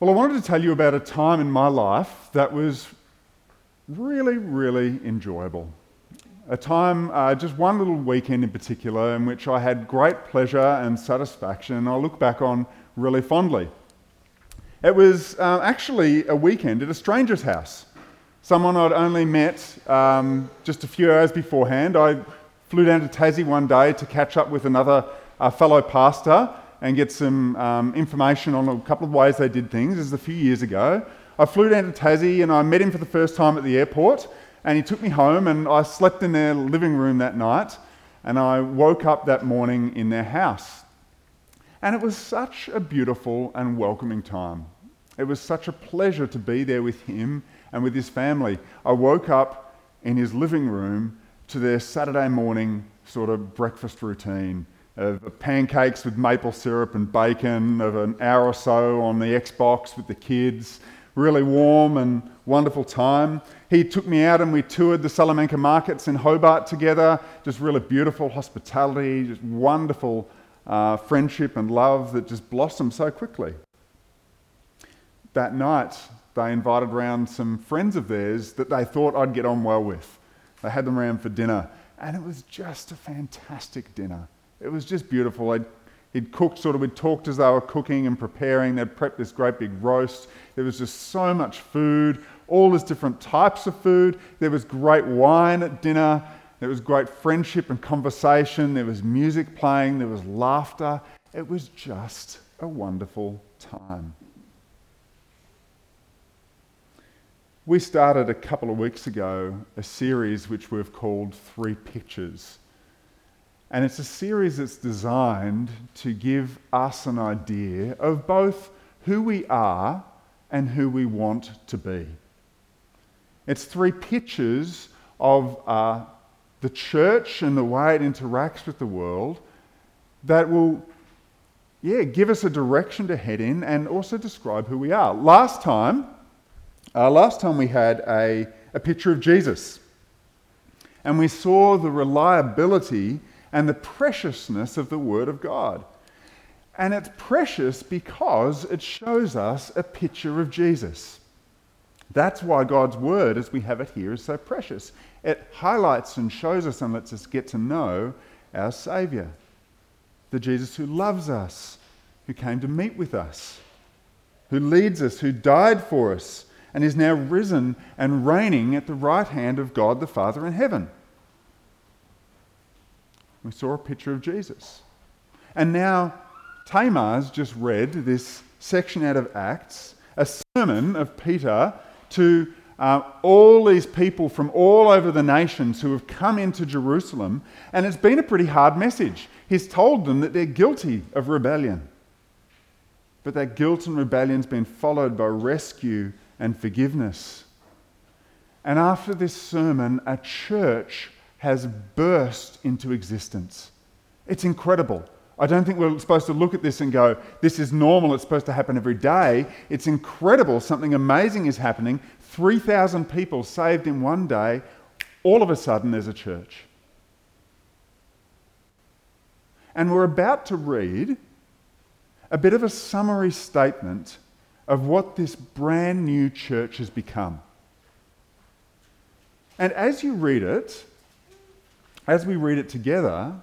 Well, I wanted to tell you about a time in my life that was really, really enjoyable. A time, uh, just one little weekend in particular, in which I had great pleasure and satisfaction, and I look back on really fondly. It was uh, actually a weekend at a stranger's house, someone I'd only met um, just a few hours beforehand. I flew down to Tassie one day to catch up with another uh, fellow pastor and get some um, information on a couple of ways they did things. This is a few years ago. I flew down to Tassie and I met him for the first time at the airport, and he took me home, and I slept in their living room that night, and I woke up that morning in their house. And it was such a beautiful and welcoming time. It was such a pleasure to be there with him and with his family. I woke up in his living room to their Saturday morning sort of breakfast routine of pancakes with maple syrup and bacon, of an hour or so on the Xbox with the kids. Really warm and wonderful time. He took me out and we toured the Salamanca markets in Hobart together. Just really beautiful hospitality, just wonderful uh, friendship and love that just blossomed so quickly. That night, they invited around some friends of theirs that they thought I'd get on well with. They had them around for dinner, and it was just a fantastic dinner. It was just beautiful. I'd, he'd cooked sort of, we'd talked as they were cooking and preparing. They'd prepped this great big roast. There was just so much food, all these different types of food. There was great wine at dinner. There was great friendship and conversation. There was music playing. There was laughter. It was just a wonderful time. We started a couple of weeks ago a series which we've called Three Pictures. And it's a series that's designed to give us an idea of both who we are and who we want to be. It's three pictures of uh, the church and the way it interacts with the world that will, yeah, give us a direction to head in and also describe who we are. Last time, uh, last time we had a, a picture of Jesus, and we saw the reliability and the preciousness of the Word of God. And it's precious because it shows us a picture of Jesus. That's why God's Word, as we have it here, is so precious. It highlights and shows us and lets us get to know our Saviour, the Jesus who loves us, who came to meet with us, who leads us, who died for us, and is now risen and reigning at the right hand of God the Father in heaven. We saw a picture of Jesus. And now Tamar's just read this section out of Acts, a sermon of Peter to uh, all these people from all over the nations who have come into Jerusalem, and it's been a pretty hard message. He's told them that they're guilty of rebellion. But that guilt and rebellion's been followed by rescue and forgiveness. And after this sermon, a church has burst into existence. It's incredible. I don't think we're supposed to look at this and go, this is normal, it's supposed to happen every day. It's incredible, something amazing is happening. 3,000 people saved in one day. All of a sudden, there's a church. And we're about to read a bit of a summary statement of what this brand new church has become. And as you read it, as we read it together,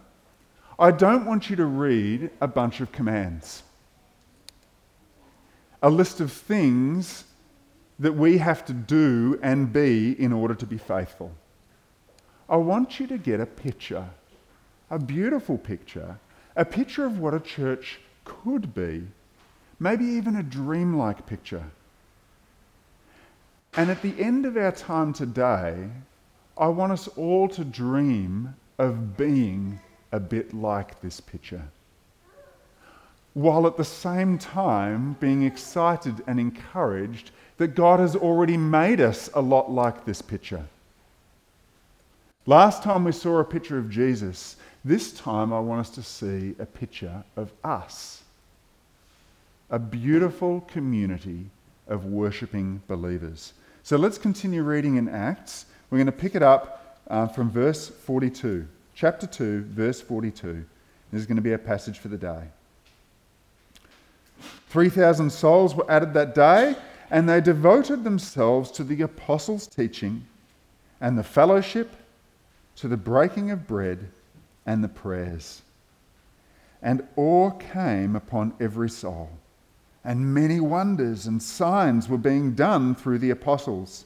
I don't want you to read a bunch of commands, a list of things that we have to do and be in order to be faithful. I want you to get a picture, a beautiful picture, a picture of what a church could be, maybe even a dreamlike picture. And at the end of our time today, I want us all to dream of being a bit like this picture, while at the same time being excited and encouraged that God has already made us a lot like this picture. Last time we saw a picture of Jesus, this time I want us to see a picture of us. A beautiful community of worshipping believers. So let's continue reading in Acts. We're going to pick it up uh, from verse 42. Chapter 2, verse 42. This is going to be a passage for the day. 3,000 souls were added that day, and they devoted themselves to the apostles' teaching and the fellowship, to the breaking of bread and the prayers. And awe came upon every soul, and many wonders and signs were being done through the apostles.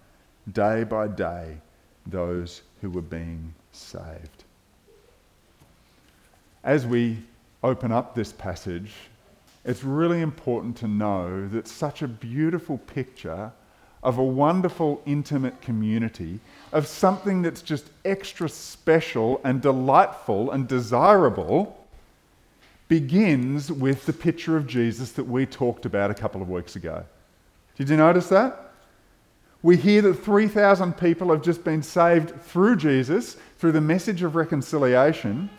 day by day those who were being saved. As we open up this passage, it's really important to know that such a beautiful picture of a wonderful, intimate community, of something that's just extra special and delightful and desirable, begins with the picture of Jesus that we talked about a couple of weeks ago. Did you notice that? We hear that 3,000 people have just been saved through Jesus, through the message of reconciliation.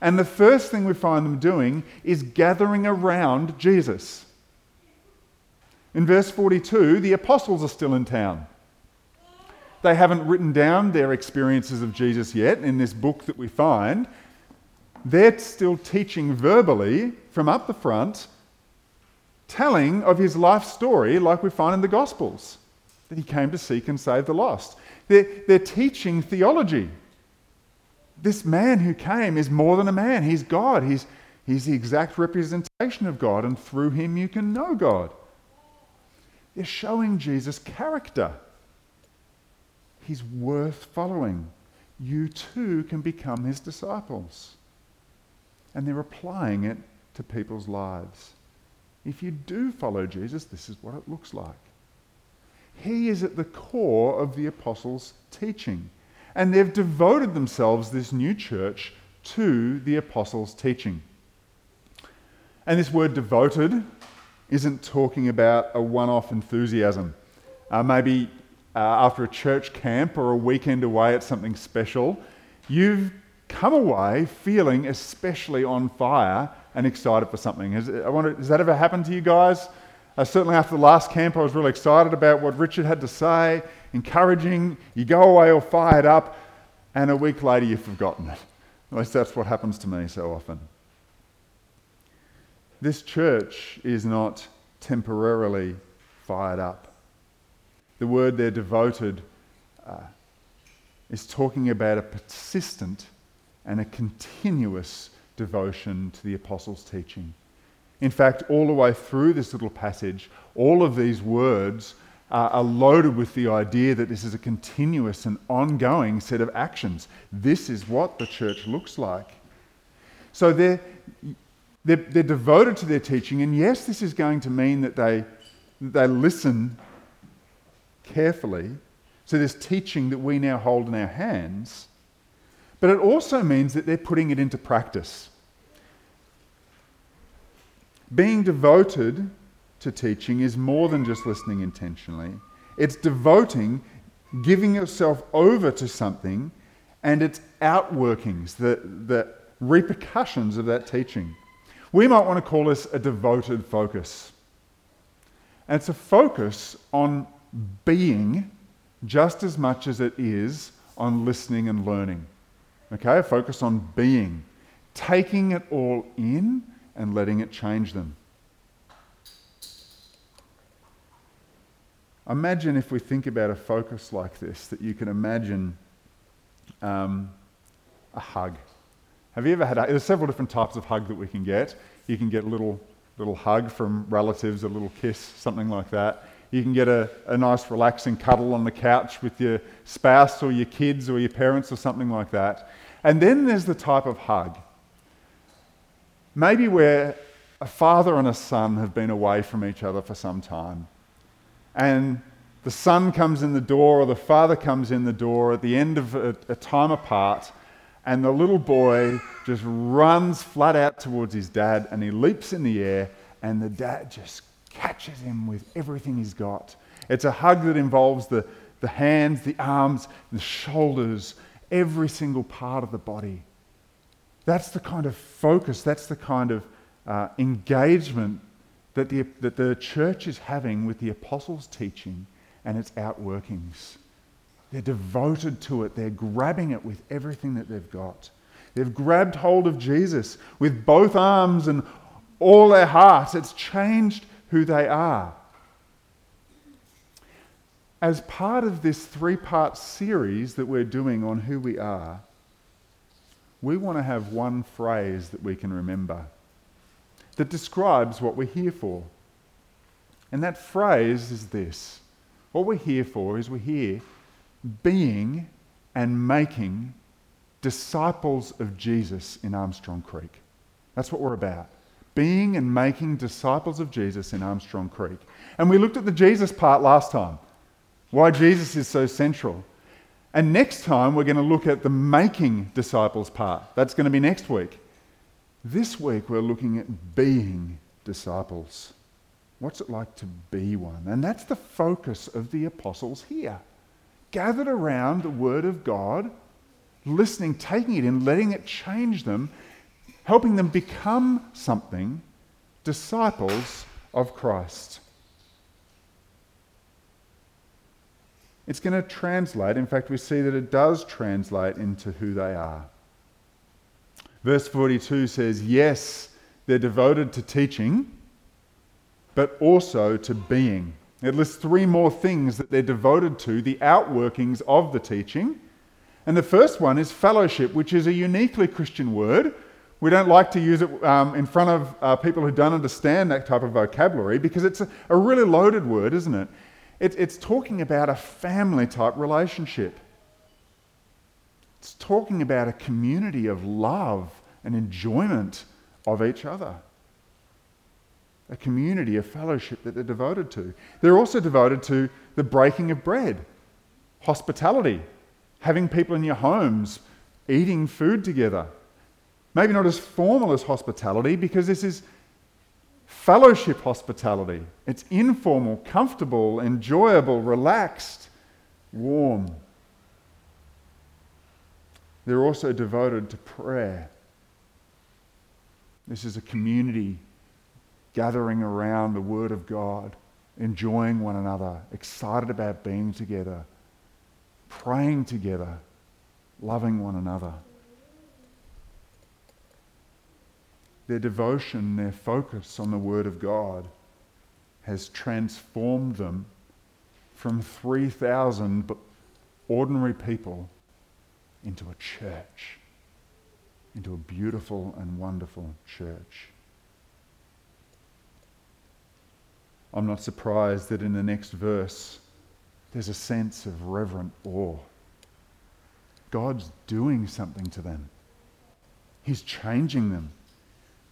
And the first thing we find them doing is gathering around Jesus. In verse 42, the apostles are still in town. They haven't written down their experiences of Jesus yet in this book that we find. They're still teaching verbally from up the front, telling of his life story like we find in the Gospels that he came to seek and save the lost. They're, they're teaching theology. This man who came is more than a man, he's God. He's, he's the exact representation of God, and through him you can know God. They're showing Jesus' character. He's worth following. You too can become his disciples. And they're applying it to people's lives. If you do follow Jesus, this is what it looks like. He is at the core of the apostles' teaching. And they've devoted themselves, this new church, to the apostles' teaching. And this word devoted isn't talking about a one off enthusiasm. Uh, maybe uh, after a church camp or a weekend away at something special, you've come away feeling especially on fire and excited for something. Has, wonder, has that ever happened to you guys? Uh, certainly after the last camp, I was really excited about what Richard had to say, encouraging. You go away all fired up, and a week later you've forgotten it. At least that's what happens to me so often. This church is not temporarily fired up. The word there, devoted, uh, is talking about a persistent and a continuous devotion to the apostles' teaching. In fact, all the way through this little passage, all of these words are loaded with the idea that this is a continuous and ongoing set of actions. This is what the church looks like. So they're, they're, they're devoted to their teaching, and yes, this is going to mean that they, they listen carefully to this teaching that we now hold in our hands, but it also means that they're putting it into practice. Being devoted to teaching is more than just listening intentionally, it's devoting, giving yourself over to something, and its outworkings, the, the repercussions of that teaching. We might want to call this a devoted focus. And it's a focus on being just as much as it is on listening and learning. Okay, a focus on being, taking it all in and letting it change them. Imagine if we think about a focus like this, that you can imagine um, a hug. Have you ever had a, there's several different types of hug that we can get. You can get a little, little hug from relatives, a little kiss, something like that. You can get a, a nice relaxing cuddle on the couch with your spouse or your kids or your parents or something like that. And then there's the type of hug Maybe where a father and a son have been away from each other for some time. And the son comes in the door, or the father comes in the door at the end of a, a time apart, and the little boy just runs flat out towards his dad and he leaps in the air and the dad just catches him with everything he's got. It's a hug that involves the, the hands, the arms, the shoulders, every single part of the body. That's the kind of focus, that's the kind of uh, engagement that the, that the church is having with the apostles' teaching and its outworkings. They're devoted to it, they're grabbing it with everything that they've got. They've grabbed hold of Jesus with both arms and all their hearts. It's changed who they are. As part of this three part series that we're doing on who we are, we want to have one phrase that we can remember that describes what we're here for. And that phrase is this what we're here for is we're here being and making disciples of Jesus in Armstrong Creek. That's what we're about. Being and making disciples of Jesus in Armstrong Creek. And we looked at the Jesus part last time, why Jesus is so central. And next time, we're going to look at the making disciples part. That's going to be next week. This week, we're looking at being disciples. What's it like to be one? And that's the focus of the apostles here. Gathered around the Word of God, listening, taking it in, letting it change them, helping them become something, disciples of Christ. It's going to translate. In fact, we see that it does translate into who they are. Verse 42 says, Yes, they're devoted to teaching, but also to being. It lists three more things that they're devoted to, the outworkings of the teaching. And the first one is fellowship, which is a uniquely Christian word. We don't like to use it um, in front of uh, people who don't understand that type of vocabulary because it's a, a really loaded word, isn't it? It, it's talking about a family type relationship. It's talking about a community of love and enjoyment of each other. A community, a fellowship that they're devoted to. They're also devoted to the breaking of bread, hospitality, having people in your homes, eating food together. Maybe not as formal as hospitality because this is fellowship hospitality. It's informal, comfortable, enjoyable, relaxed, warm. They're also devoted to prayer. This is a community gathering around the Word of God, enjoying one another, excited about being together, praying together, loving one another. Their devotion, their focus on the Word of God has transformed them from 3,000 ordinary people into a church, into a beautiful and wonderful church. I'm not surprised that in the next verse there's a sense of reverent awe. God's doing something to them, He's changing them.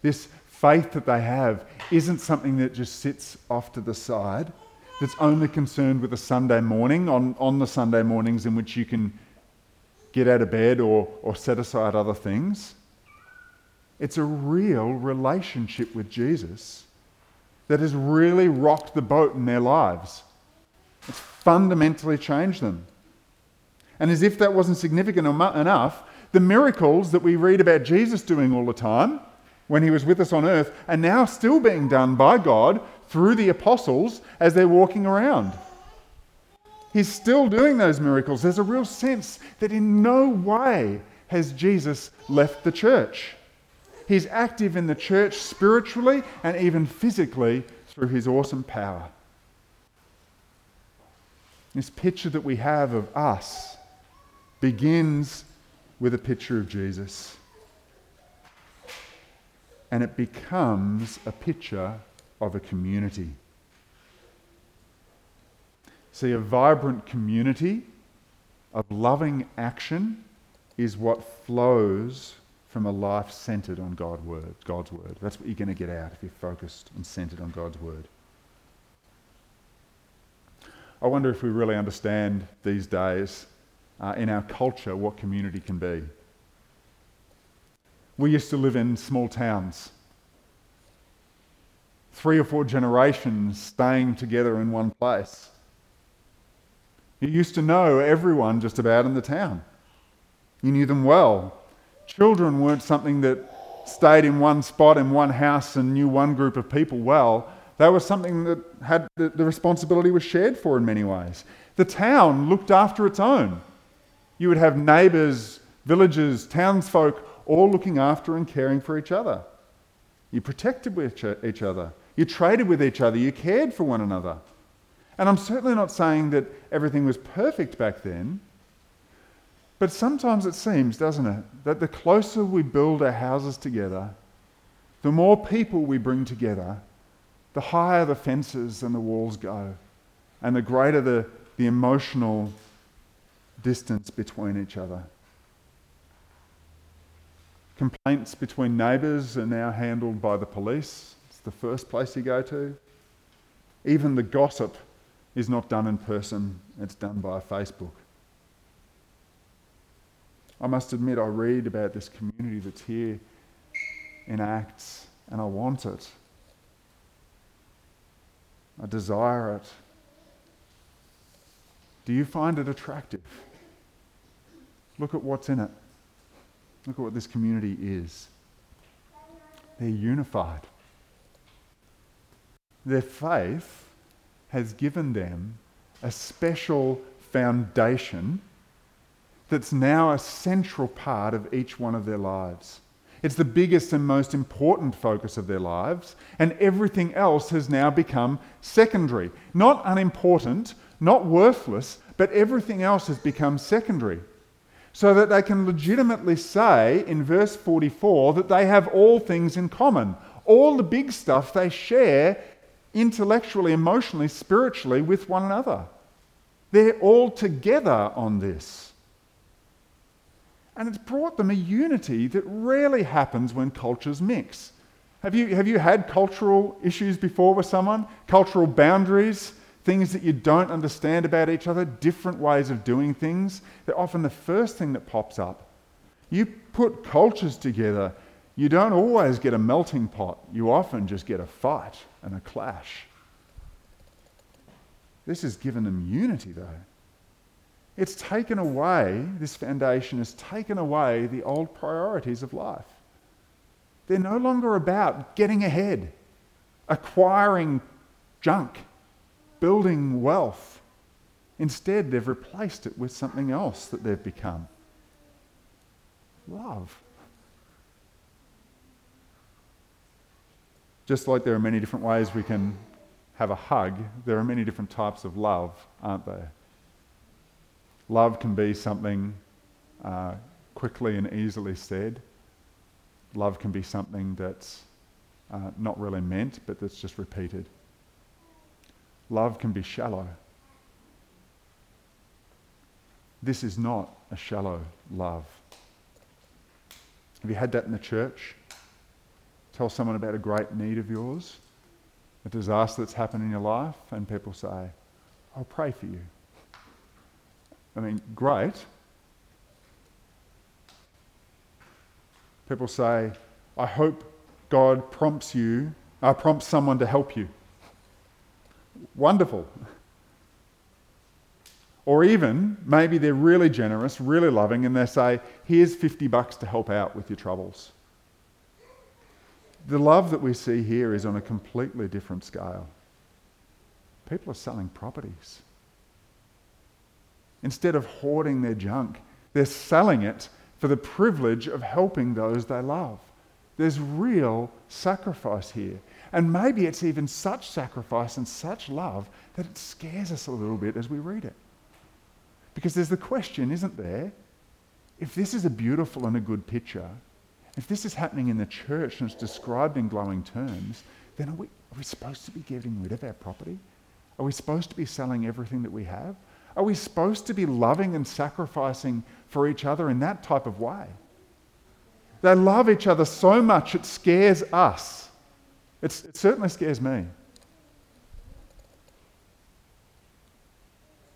This faith that they have isn't something that just sits off to the side, that's only concerned with a Sunday morning, on, on the Sunday mornings in which you can get out of bed or, or set aside other things. It's a real relationship with Jesus that has really rocked the boat in their lives. It's fundamentally changed them. And as if that wasn't significant enough, the miracles that we read about Jesus doing all the time when he was with us on earth are now still being done by God through the apostles as they're walking around. He's still doing those miracles. There's a real sense that in no way has Jesus left the church. He's active in the church spiritually and even physically through his awesome power. This picture that we have of us begins with a picture of Jesus and it becomes a picture of a community. See, a vibrant community of loving action is what flows from a life centered on God word, God's word. That's what you're going to get out if you're focused and centered on God's word. I wonder if we really understand these days uh, in our culture what community can be. We used to live in small towns. three or four generations staying together in one place. You used to know everyone just about in the town. You knew them well. Children weren't something that stayed in one spot in one house and knew one group of people well. They were something that had the, the responsibility was shared for in many ways. The town looked after its own. You would have neighbours, villagers, townsfolk all looking after and caring for each other. You protected with each other. You traded with each other. You cared for one another. And I'm certainly not saying that everything was perfect back then. But sometimes it seems, doesn't it, that the closer we build our houses together, the more people we bring together, the higher the fences and the walls go, and the greater the, the emotional distance between each other. Complaints between neighbours are now handled by the police. It's the first place you go to. Even the gossip is not done in person, it's done by Facebook. I must admit, I read about this community that's here in Acts, and I want it. I desire it. Do you find it attractive? Look at what's in it. Look at what this community is. They're unified. Their faith has given them a special foundation that's now a central part of each one of their lives. It's the biggest and most important focus of their lives, and everything else has now become secondary. Not unimportant, not worthless, but everything else has become secondary. So that they can legitimately say in verse 44 that they have all things in common. All the big stuff they share intellectually, emotionally, spiritually with one another. They're all together on this. And it's brought them a unity that rarely happens when cultures mix. Have you, have you had cultural issues before with someone? Cultural boundaries, things that you don't understand about each other, different ways of doing things? They're often the first thing that pops up. You put cultures together, you don't always get a melting pot, you often just get a fight and a clash. This has given them unity, though. It's taken away, this foundation has taken away the old priorities of life. They're no longer about getting ahead, acquiring junk, building wealth. Instead, they've replaced it with something else that they've become love. Just like there are many different ways we can have a hug, there are many different types of love, aren't there? Love can be something uh, quickly and easily said. Love can be something that's uh, not really meant, but that's just repeated. Love can be shallow. This is not a shallow love. Have you had that in the church? Tell someone about a great need of yours, a disaster that's happened in your life, and people say, I'll pray for you. I mean, great. People say, I hope God prompts you, uh, prompts someone to help you. Wonderful. Or even, maybe they're really generous, really loving, and they say, Here's 50 bucks to help out with your troubles. The love that we see here is on a completely different scale. People are selling properties. Instead of hoarding their junk, they're selling it for the privilege of helping those they love. There's real sacrifice here. And maybe it's even such sacrifice and such love that it scares us a little bit as we read it. Because there's the question, isn't there? If this is a beautiful and a good picture, if this is happening in the church and it's described in glowing terms, then are we, are we supposed to be getting rid of our property? Are we supposed to be selling everything that we have? Are we supposed to be loving and sacrificing for each other in that type of way? They love each other so much it scares us. It's, it certainly scares me.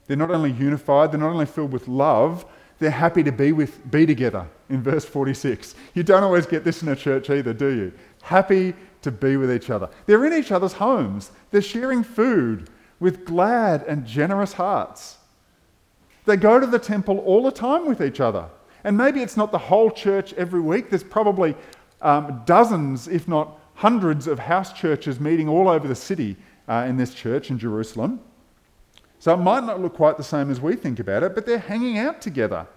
They're not only unified, they're not only filled with love, they're happy to be, with, be together in verse 46. You don't always get this in a church either, do you? Happy to be with each other. They're in each other's homes. They're sharing food with glad and generous hearts. They go to the temple all the time with each other. And maybe it's not the whole church every week. There's probably um, dozens, if not hundreds, of house churches meeting all over the city uh, in this church in Jerusalem. So it might not look quite the same as we think about it, but they're hanging out together.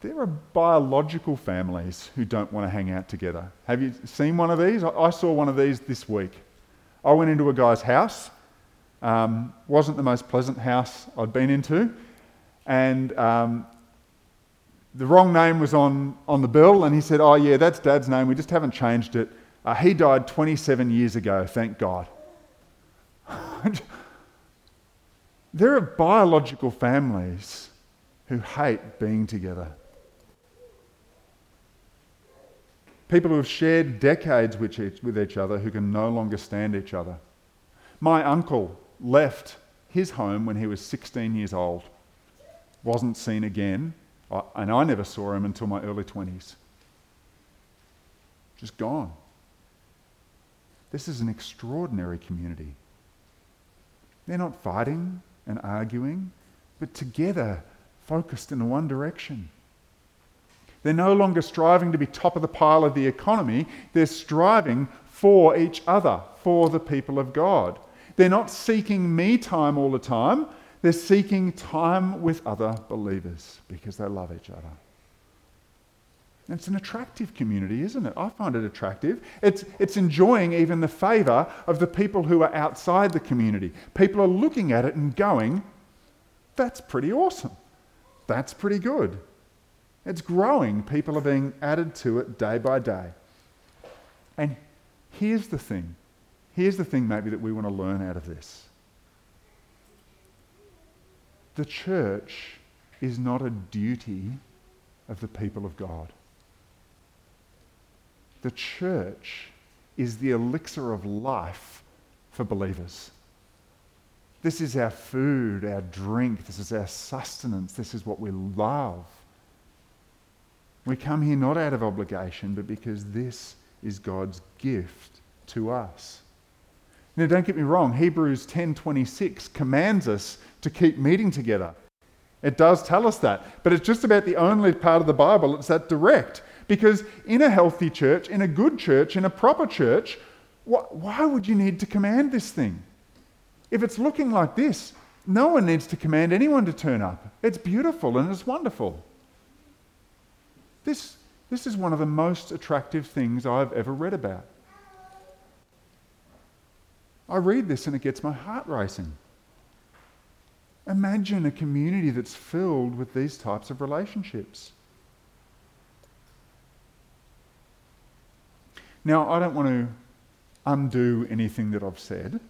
There are biological families who don't want to hang out together. Have you seen one of these? I saw one of these this week. I went into a guy's house. Um, wasn't the most pleasant house I'd been into, and um, the wrong name was on, on the bill, and he said, Oh, yeah, that's dad's name. We just haven't changed it. Uh, he died 27 years ago, thank God. there are biological families who hate being together. People who have shared decades with each, with each other who can no longer stand each other. My uncle left his home when he was 16 years old, wasn't seen again, and I never saw him until my early 20s. Just gone. This is an extraordinary community. They're not fighting and arguing, but together, focused in one direction. They're no longer striving to be top of the pile of the economy, they're striving for each other, for the people of God. They're not seeking me time all the time, they're seeking time with other believers because they love each other. It's an attractive community, isn't it? I find it attractive. It's, it's enjoying even the favour of the people who are outside the community. People are looking at it and going, that's pretty awesome. That's pretty good. It's growing. People are being added to it day by day. And here's the thing here's the thing, maybe, that we want to learn out of this the church is not a duty of the people of God. The church is the elixir of life for believers. This is our food, our drink, this is our sustenance, this is what we love. We come here not out of obligation, but because this is God's gift to us. Now don't get me wrong, Hebrews 10:26 commands us to keep meeting together. It does tell us that, but it's just about the only part of the Bible that's that direct. Because in a healthy church, in a good church, in a proper church, why would you need to command this thing? If it's looking like this, no one needs to command anyone to turn up. It's beautiful and it's wonderful. This, this is one of the most attractive things I've ever read about. I read this and it gets my heart racing. Imagine a community that's filled with these types of relationships. Now, I don't want to undo anything that I've said,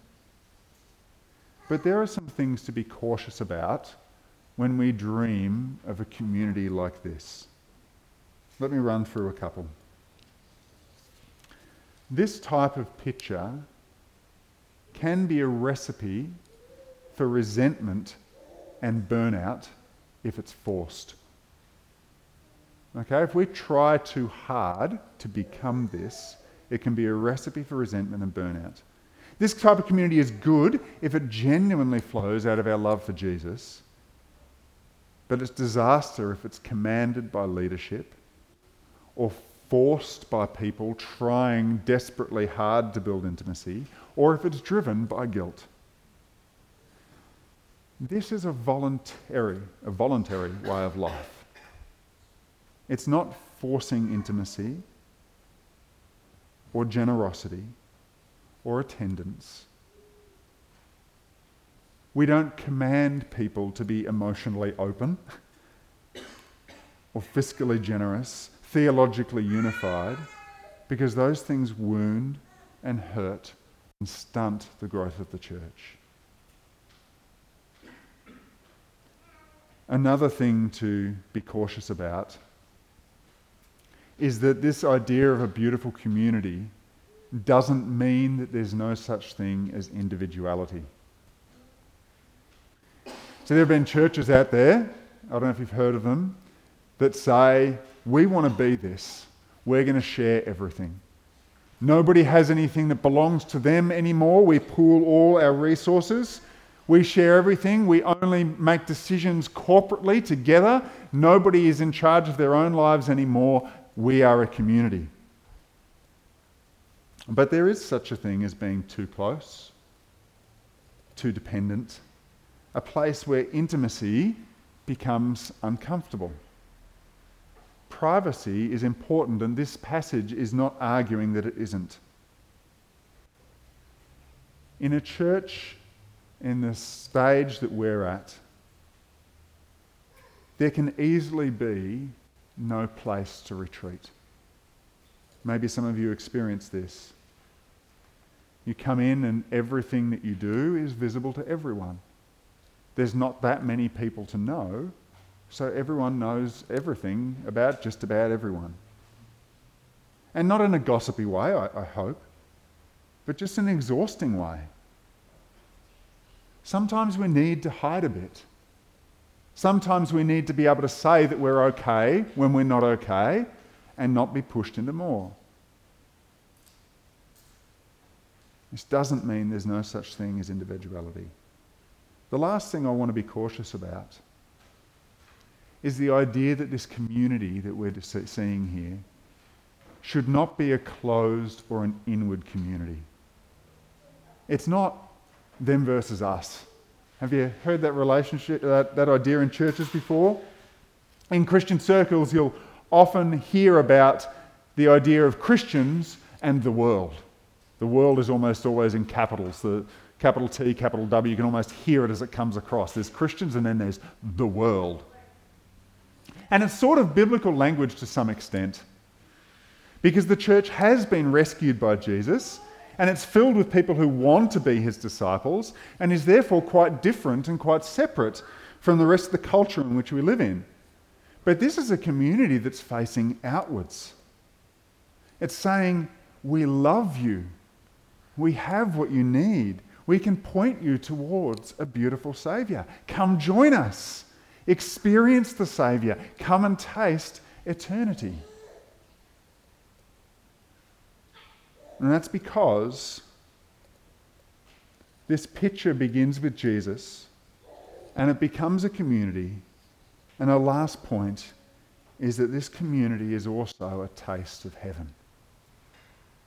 but there are some things to be cautious about when we dream of a community like this. Let me run through a couple. This type of picture can be a recipe for resentment and burnout if it's forced. Okay, if we try too hard to become this, it can be a recipe for resentment and burnout. This type of community is good if it genuinely flows out of our love for Jesus, but it's disaster if it's commanded by leadership or forced by people trying desperately hard to build intimacy, or if it's driven by guilt. This is a voluntary, a voluntary way of life. It's not forcing intimacy or generosity or attendance. We don't command people to be emotionally open or fiscally generous theologically unified because those things wound and hurt and stunt the growth of the church. Another thing to be cautious about is that this idea of a beautiful community doesn't mean that there's no such thing as individuality. So there have been churches out there, I don't know if you've heard of them, that say we want to be this. We're going to share everything. Nobody has anything that belongs to them anymore. We pool all our resources. We share everything. We only make decisions corporately together. Nobody is in charge of their own lives anymore. We are a community. But there is such a thing as being too close, too dependent, a place where intimacy becomes uncomfortable. Privacy is important, and this passage is not arguing that it isn't. In a church in the stage that we're at, there can easily be no place to retreat. Maybe some of you experience this. You come in, and everything that you do is visible to everyone. There's not that many people to know, so everyone knows everything about just about everyone. And not in a gossipy way, I, I hope, but just an exhausting way. Sometimes we need to hide a bit. Sometimes we need to be able to say that we're okay when we're not okay and not be pushed into more. This doesn't mean there's no such thing as individuality. The last thing I want to be cautious about is the idea that this community that we're seeing here should not be a closed or an inward community. It's not them versus us. Have you heard that relationship, that, that idea in churches before? In Christian circles, you'll often hear about the idea of Christians and the world. The world is almost always in capitals. The capital T, capital W, you can almost hear it as it comes across. There's Christians and then there's the world. And it's sort of biblical language to some extent because the church has been rescued by Jesus and it's filled with people who want to be his disciples and is therefore quite different and quite separate from the rest of the culture in which we live in. But this is a community that's facing outwards. It's saying, We love you. We have what you need. We can point you towards a beautiful Saviour. Come join us. Experience the Saviour. Come and taste eternity. And that's because this picture begins with Jesus and it becomes a community. And our last point is that this community is also a taste of heaven.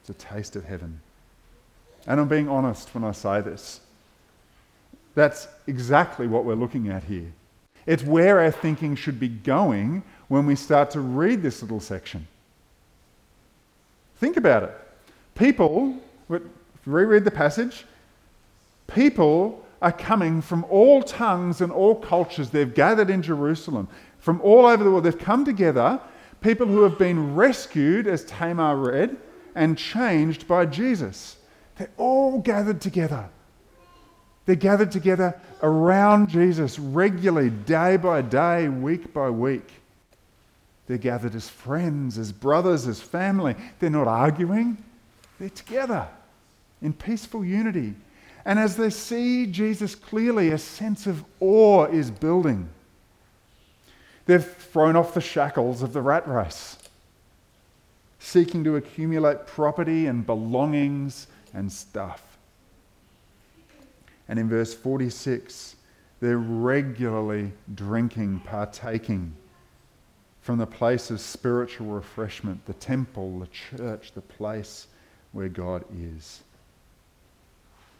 It's a taste of heaven. And I'm being honest when I say this. That's exactly what we're looking at here. It's where our thinking should be going when we start to read this little section. Think about it. People, reread the passage, people are coming from all tongues and all cultures. They've gathered in Jerusalem from all over the world. They've come together, people who have been rescued, as Tamar read, and changed by Jesus. They're all gathered together. They're gathered together around Jesus regularly, day by day, week by week. They're gathered as friends, as brothers, as family. They're not arguing, they're together in peaceful unity. And as they see Jesus clearly, a sense of awe is building. They've thrown off the shackles of the rat race, seeking to accumulate property and belongings and stuff. And in verse 46, they're regularly drinking, partaking from the place of spiritual refreshment, the temple, the church, the place where God is.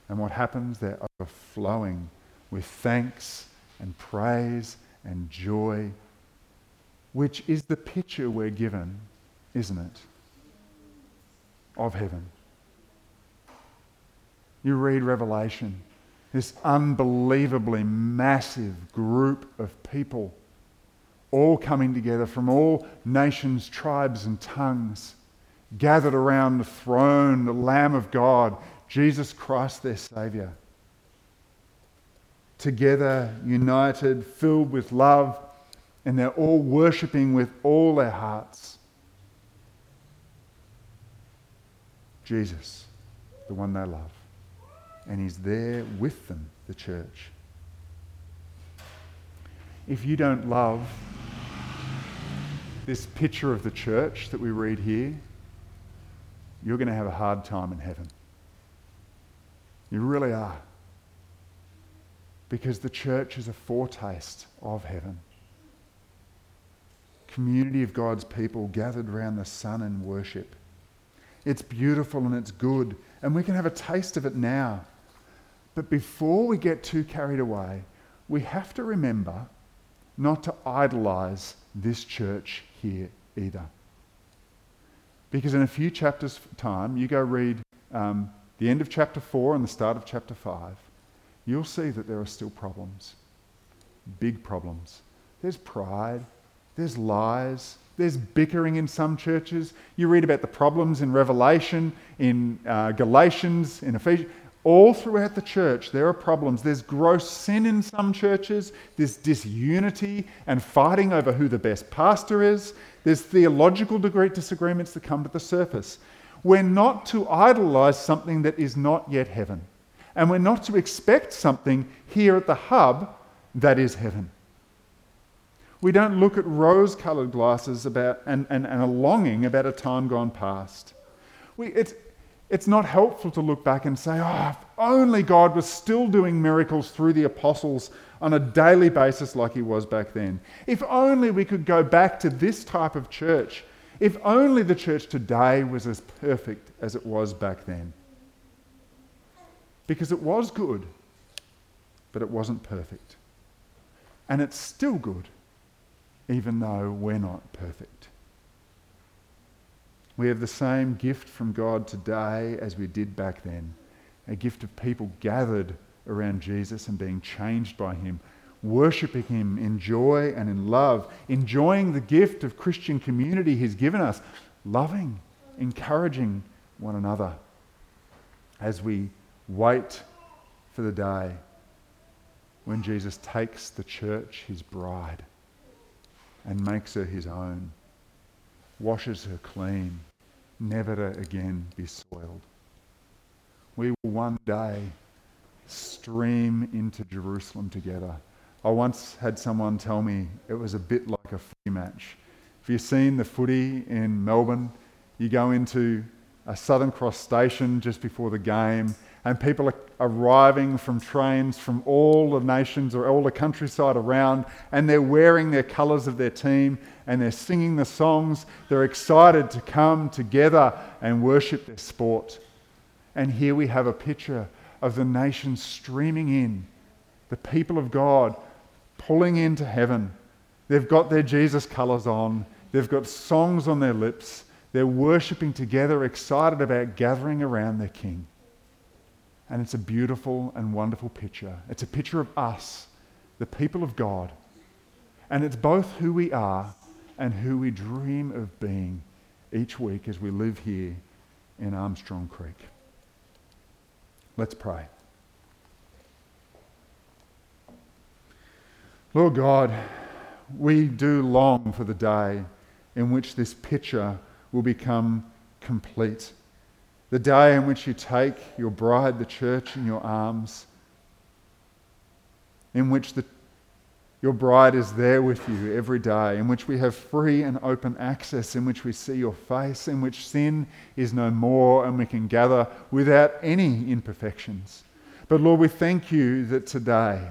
And what happens? They're overflowing with thanks and praise and joy, which is the picture we're given, isn't it? Of heaven. You read Revelation, this unbelievably massive group of people, all coming together from all nations, tribes, and tongues gathered around the throne, the Lamb of God, Jesus Christ, their Saviour. Together, united, filled with love, and they're all worshipping with all their hearts. Jesus, the one they love. And He's there with them, the church. If you don't love this picture of the church that we read here, you're going to have a hard time in heaven. You really are. Because the church is a foretaste of heaven. Community of God's people gathered around the Son in worship. It's beautiful and it's good, and we can have a taste of it now. But before we get too carried away, we have to remember not to idolize this church here either. Because in a few chapters' time, you go read um, the end of chapter 4 and the start of chapter 5, you'll see that there are still problems. Big problems. There's pride, there's lies, there's bickering in some churches. You read about the problems in Revelation, in uh, Galatians, in Ephesians. All throughout the church, there are problems. There's gross sin in some churches. There's disunity and fighting over who the best pastor is. There's theological degree disagreements that come to the surface. We're not to idolize something that is not yet heaven. And we're not to expect something here at the hub that is heaven. We don't look at rose colored glasses about, and, and, and a longing about a time gone past. We, it's, it's not helpful to look back and say, oh, if only God was still doing miracles through the apostles on a daily basis like he was back then. If only we could go back to this type of church. If only the church today was as perfect as it was back then. Because it was good, but it wasn't perfect. And it's still good, even though we're not perfect. We have the same gift from God today as we did back then a gift of people gathered around Jesus and being changed by Him, worshipping Him in joy and in love, enjoying the gift of Christian community He's given us, loving, encouraging one another as we wait for the day when Jesus takes the church, His bride, and makes her His own, washes her clean never again be soiled. We will one day stream into Jerusalem together. I once had someone tell me it was a bit like a footy match. If you've seen the footy in Melbourne, you go into a Southern Cross station just before the game, and people are arriving from trains from all the nations or all the countryside around, and they're wearing their colours of their team and they're singing the songs. They're excited to come together and worship their sport. And here we have a picture of the nations streaming in, the people of God pulling into heaven. They've got their Jesus colours on, they've got songs on their lips, they're worshipping together, excited about gathering around their King. And it's a beautiful and wonderful picture. It's a picture of us, the people of God. And it's both who we are and who we dream of being each week as we live here in Armstrong Creek. Let's pray. Lord God, we do long for the day in which this picture will become complete the day in which you take your bride, the church, in your arms, in which the, your bride is there with you every day, in which we have free and open access, in which we see your face, in which sin is no more and we can gather without any imperfections. But Lord, we thank you that today,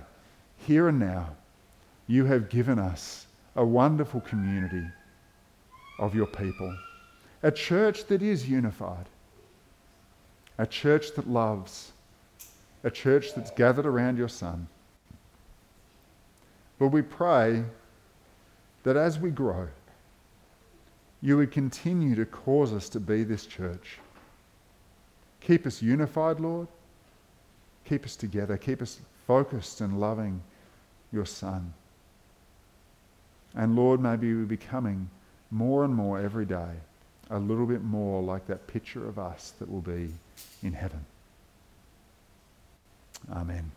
here and now, you have given us a wonderful community of your people, a church that is unified a church that loves, a church that's gathered around your Son. But we pray that as we grow, you would continue to cause us to be this church. Keep us unified, Lord. Keep us together. Keep us focused and loving your Son. And Lord, maybe we're becoming more and more every day a little bit more like that picture of us that will be in heaven. Amen.